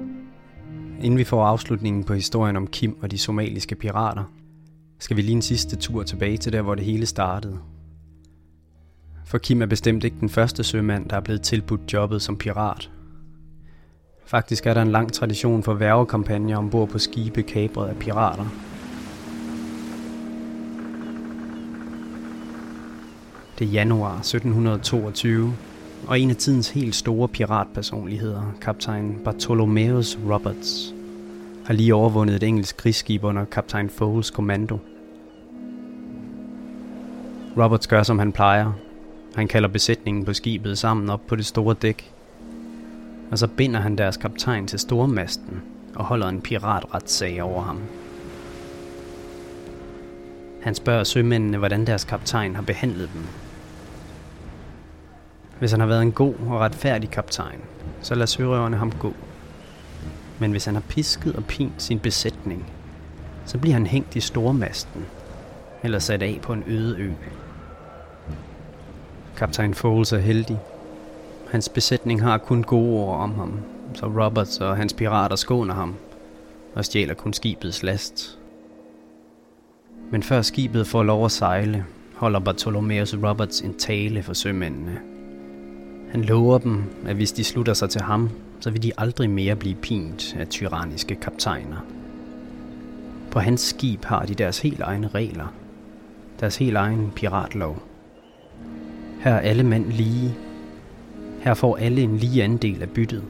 Inden vi får afslutningen på historien om Kim og de somaliske pirater, skal vi lige en sidste tur tilbage til der, hvor det hele startede. For Kim er bestemt ikke den første sømand, der er blevet tilbudt jobbet som pirat. Faktisk er der en lang tradition for værvekampagner ombord på skibe kabret af pirater. Det er januar 1722, og en af tidens helt store piratpersonligheder, kaptajn Bartholomeus Roberts, har lige overvundet et engelsk krigsskib under kaptajn Foles kommando. Roberts gør, som han plejer. Han kalder besætningen på skibet sammen op på det store dæk, og så binder han deres kaptajn til stormasten og holder en piratretsag over ham. Han spørger sømændene, hvordan deres kaptajn har behandlet dem, hvis han har været en god og retfærdig kaptajn, så lader sørøverne ham gå. Men hvis han har pisket og pint sin besætning, så bliver han hængt i stormasten, eller sat af på en øde ø. Kaptajn Foles er heldig. Hans besætning har kun gode ord om ham, så Roberts og hans pirater skåner ham og stjæler kun skibets last. Men før skibet får lov at sejle, holder Bartholomeus Roberts en tale for sømændene – han lover dem, at hvis de slutter sig til ham, så vil de aldrig mere blive pint af tyranniske kaptajner. På hans skib har de deres helt egne regler. Deres helt egen piratlov. Her er alle mænd lige. Her får alle en lige andel af byttet.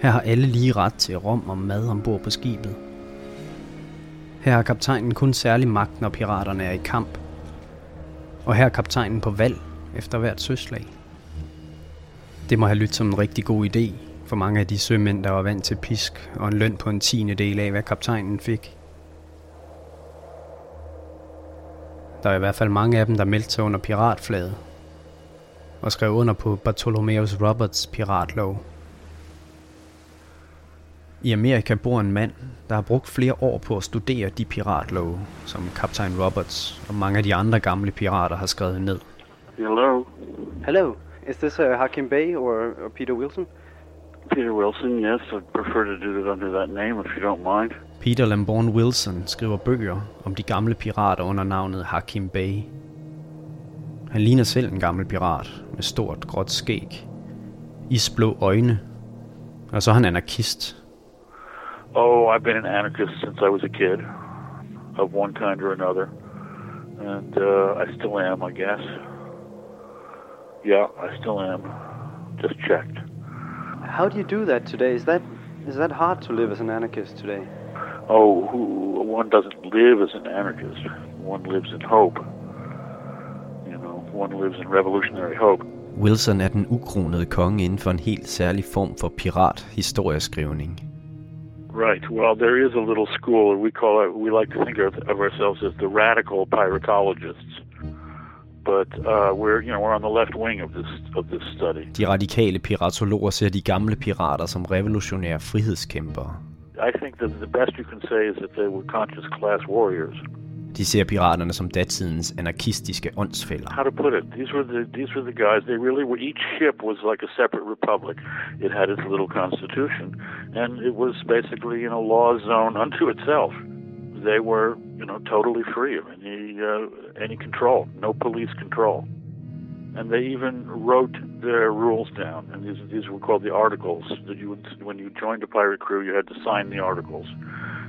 Her har alle lige ret til rom og mad ombord på skibet. Her har kaptajnen kun særlig magt, når piraterne er i kamp. Og her er kaptajnen på valg efter hvert søslag. Det må have lyttet som en rigtig god idé for mange af de sømænd, der var vant til pisk og en løn på en tiende del af, hvad kaptajnen fik. Der er i hvert fald mange af dem, der meldte sig under piratflaget og skrev under på Bartholomeus Roberts piratlov. I Amerika bor en mand, der har brugt flere år på at studere de piratlove, som kaptajn Roberts og mange af de andre gamle pirater har skrevet ned. Hello, Hello, is this uh, Hakim Bey or, or Peter Wilson? Peter Wilson. Yes, I'd prefer to do it under that name if you don't mind. Peter Lamborn Wilson skriver bøger om de gamle pirater under navnet Hakim Bey. Han ligner selv en gammel pirat med stort gråt skæg, isblå øjne, og så er han anarkist. Oh, I've been an anarchist since I was a kid, of one kind or another, and uh, I still am, I guess. Yeah, I still am. Just checked. How do you do that today? Is that is that hard to live as an anarchist today? Oh, who, one doesn't live as an anarchist. One lives in hope. You know, one lives in revolutionary hope. Wilson er den ukronede konge inden for en helt særlig form for pirat-historieskrivning. Right. Well, there is a little school. We call it. We like to think of, of ourselves as the radical piratologists, but uh, we're you know we're on the left wing of this of this study. De radikale piratologer ser de gamle pirater som revolutionære frihedskæmpere. I think that the best you can say is that they were conscious class warriors. De ser piraterne som datidens anarkistiske åndsfælder. How to put it? These were the these were the guys. They really were. Each ship was like a separate republic. It had its little constitution, and it was basically you know law zone unto itself. They were you know totally free of any uh, any control, no police control, and they even wrote their rules down. And these these were called the articles. That you would when you joined a pirate crew, you had to sign the articles.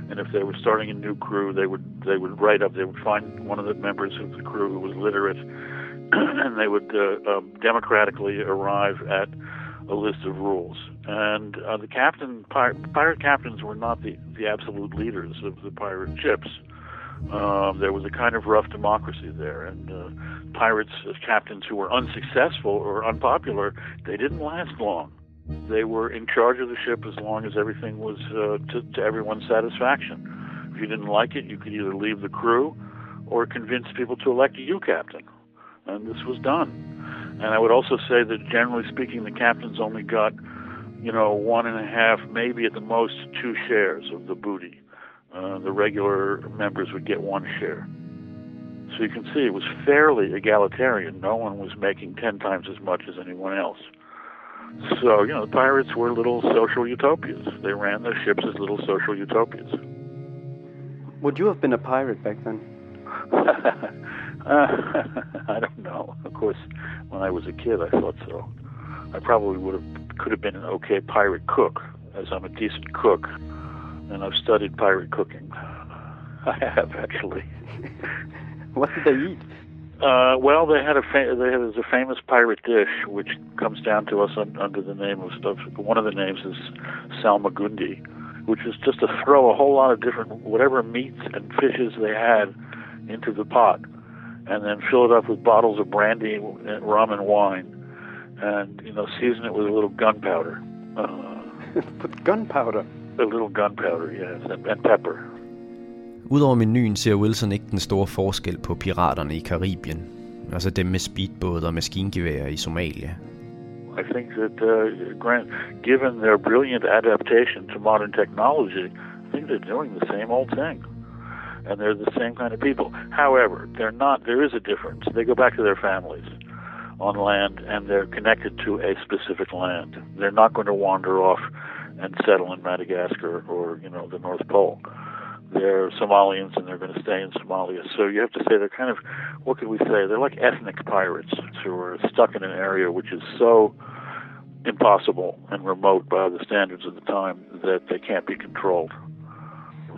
And if they were starting a new crew, they would they would write up. They would find one of the members of the crew who was literate, and they would uh, um, democratically arrive at a list of rules. And uh, the captain, pir- pirate captains, were not the the absolute leaders of the pirate ships. Um, there was a kind of rough democracy there, and uh, pirates as captains who were unsuccessful or unpopular, they didn't last long. They were in charge of the ship as long as everything was uh, to, to everyone's satisfaction. If you didn't like it, you could either leave the crew or convince people to elect you captain. And this was done. And I would also say that generally speaking, the captains only got, you know, one and a half, maybe at the most two shares of the booty. Uh, the regular members would get one share. So you can see it was fairly egalitarian. No one was making ten times as much as anyone else. So, you know, the pirates were little social utopias. They ran their ships as little social utopias. Would you have been a pirate back then? uh, I don't know. Of course, when I was a kid, I thought so. I probably would have could have been an okay pirate cook, as I'm a decent cook, and I've studied pirate cooking. I have actually. What did they eat? Uh, well, they had a fa- they had a famous pirate dish which comes down to us un- under the name of, one of the names is salmagundi, which is just to throw a whole lot of different whatever meats and fishes they had into the pot, and then fill it up with bottles of brandy, and rum, and wine, and you know season it with a little gunpowder. Uh, Put gunpowder. A little gunpowder, yes, and, and pepper. Udover menuen ser Wilson ikke den store forskel på piraterne i Karibien, altså dem med speedbåde og maskingeværer i Somalia. I think that, uh, Grant, given their brilliant adaptation to modern technology, I think they're doing the same old thing. And they're the same kind of people. However, they're not, there is a difference. They go back to their families on land and they're connected to a specific land. They're not going to wander off and settle in Madagascar or, you know, the North Pole. They're Somalians and they're going to stay in Somalia. So you have to say they're kind of, what could we say? They're like ethnic pirates who are stuck in an area which is so impossible and remote by the standards of the time that they can't be controlled.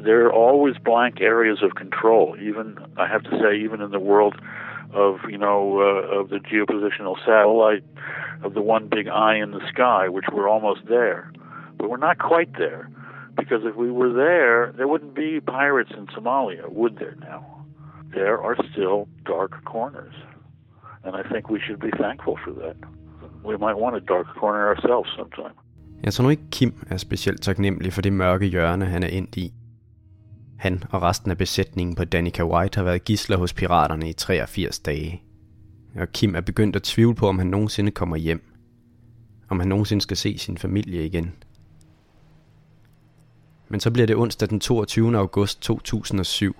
There are always blank areas of control, even, I have to say, even in the world of, you know, uh, of the geopositional satellite, of the one big eye in the sky, which we're almost there. But we're not quite there. Because if we were there, there wouldn't be pirates in Somalia, would there now? There are still dark corners. And I think we should be thankful for that. We might want a dark corner ourselves sometime. Jeg tror nu ikke, Kim er specielt taknemmelig for det mørke hjørne, han er endt i. Han og resten af besætningen på Danica White har været gisler hos piraterne i 83 dage. Og Kim er begyndt at tvivle på, om han nogensinde kommer hjem. Om han nogensinde skal se sin familie igen. Men så bliver det onsdag den 22. august 2007.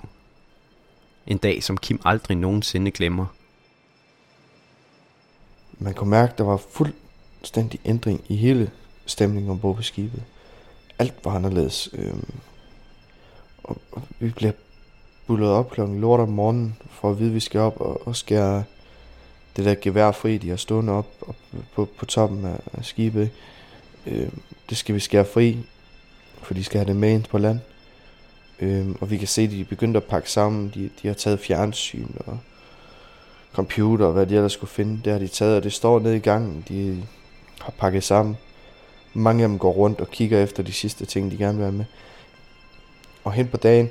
En dag, som Kim aldrig nogensinde glemmer. Man kunne mærke, at der var fuldstændig ændring i hele stemningen ombord på skibet. Alt var anderledes. Øhm, og, og vi bliver bullet op klokken lort om morgenen, for at vide, at vi skal op og, og skære det der gevær fri, de har stående op, op på, på toppen af, af skibet. Øh, det skal vi skære fri, for de skal have det med ind på land. Øhm, og vi kan se, at de er begyndt at pakke sammen. De, de har taget fjernsyn og computer og hvad de ellers skulle finde. Det har de taget, og det står nede i gangen. De har pakket sammen. Mange af dem går rundt og kigger efter de sidste ting, de gerne vil have med. Og hen på dagen,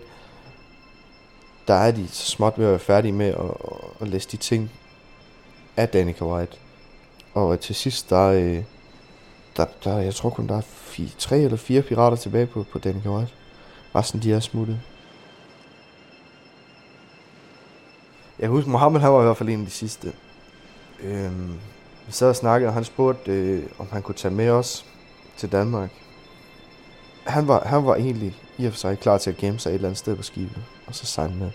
der er de så småt ved at være færdige med at, at læse de ting af Danica White. Og til sidst, der, øh, der, der jeg tror kun, der er fire, tre eller fire pirater tilbage på, på Danica White. Resten, de er smuttet. Jeg husker, Mohammed han var i hvert fald en af de sidste. Øhm, vi sad og snakkede, og han spurgte, øh, om han kunne tage med os til Danmark. Han var, han var egentlig i og for sig klar til at gemme sig et eller andet sted på skibet, og så sejle med.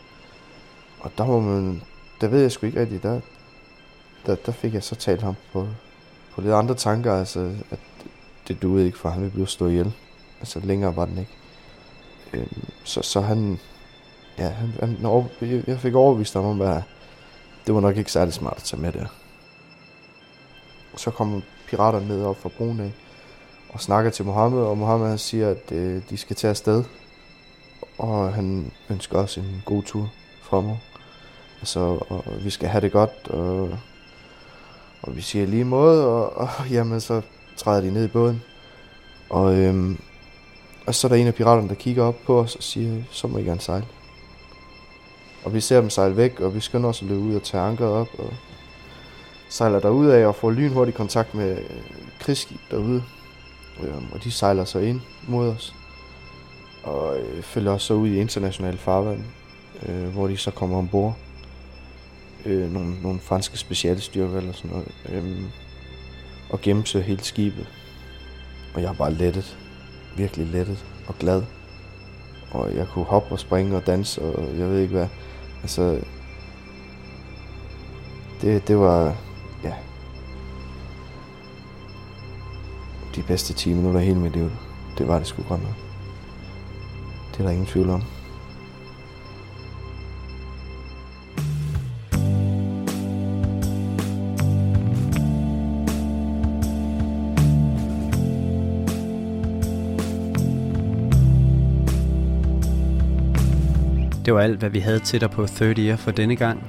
Og der var man, der ved jeg sgu ikke rigtigt, der, der, der fik jeg så talt ham på, på lidt andre tanker, altså at det duede ikke, for han ville blive stå ihjel. Altså længere var den ikke. Øhm, så, så han, ja, han, han over, jeg fik overbevist ham om, at det var nok ikke særlig smart at tage med der. Så kom piraterne ned op fra broen af, og snakker til Mohammed, og Mohammed han siger, at øh, de skal tage afsted. Og han ønsker også en god tur fremover. Altså, og vi skal have det godt, og, og vi siger lige måde, og, og jamen, så træder de ned i båden. Og, øhm, og så er der en af piraterne, der kigger op på os og siger, så må I gerne sejle. Og vi ser dem sejle væk, og vi skynder os at løbe ud og tage ankeret op, og sejler derud af og får lynhurtig kontakt med øh, krigsskib derude. Øhm, og de sejler så ind mod os. Og øh, følger os så ud i internationale farvand, øh, hvor de så kommer ombord. Øh, nogle, nogle franske specialstyrker eller sådan noget. Øh, og gennemsøger hele skibet. Og jeg er bare lettet. Virkelig lettet og glad. Og jeg kunne hoppe og springe og danse, og jeg ved ikke hvad. Altså, det, det var, ja, de bedste 10 minutter i hele mit liv. Det var det sgu godt nok. Det er der ingen tvivl om. Det var alt, hvad vi havde til dig på 30 Year for denne gang.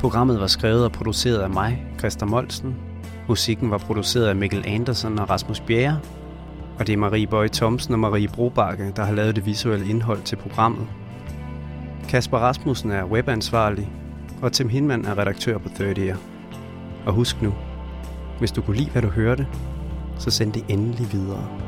Programmet var skrevet og produceret af mig, Christa Molsen. Musikken var produceret af Mikkel Andersen og Rasmus Bjerre. Og det er Marie Bøje Thomsen og Marie Brobakke, der har lavet det visuelle indhold til programmet. Kasper Rasmussen er webansvarlig, og Tim Hinman er redaktør på 30 Year. Og husk nu, hvis du kunne lide, hvad du hørte, så send det endelig videre.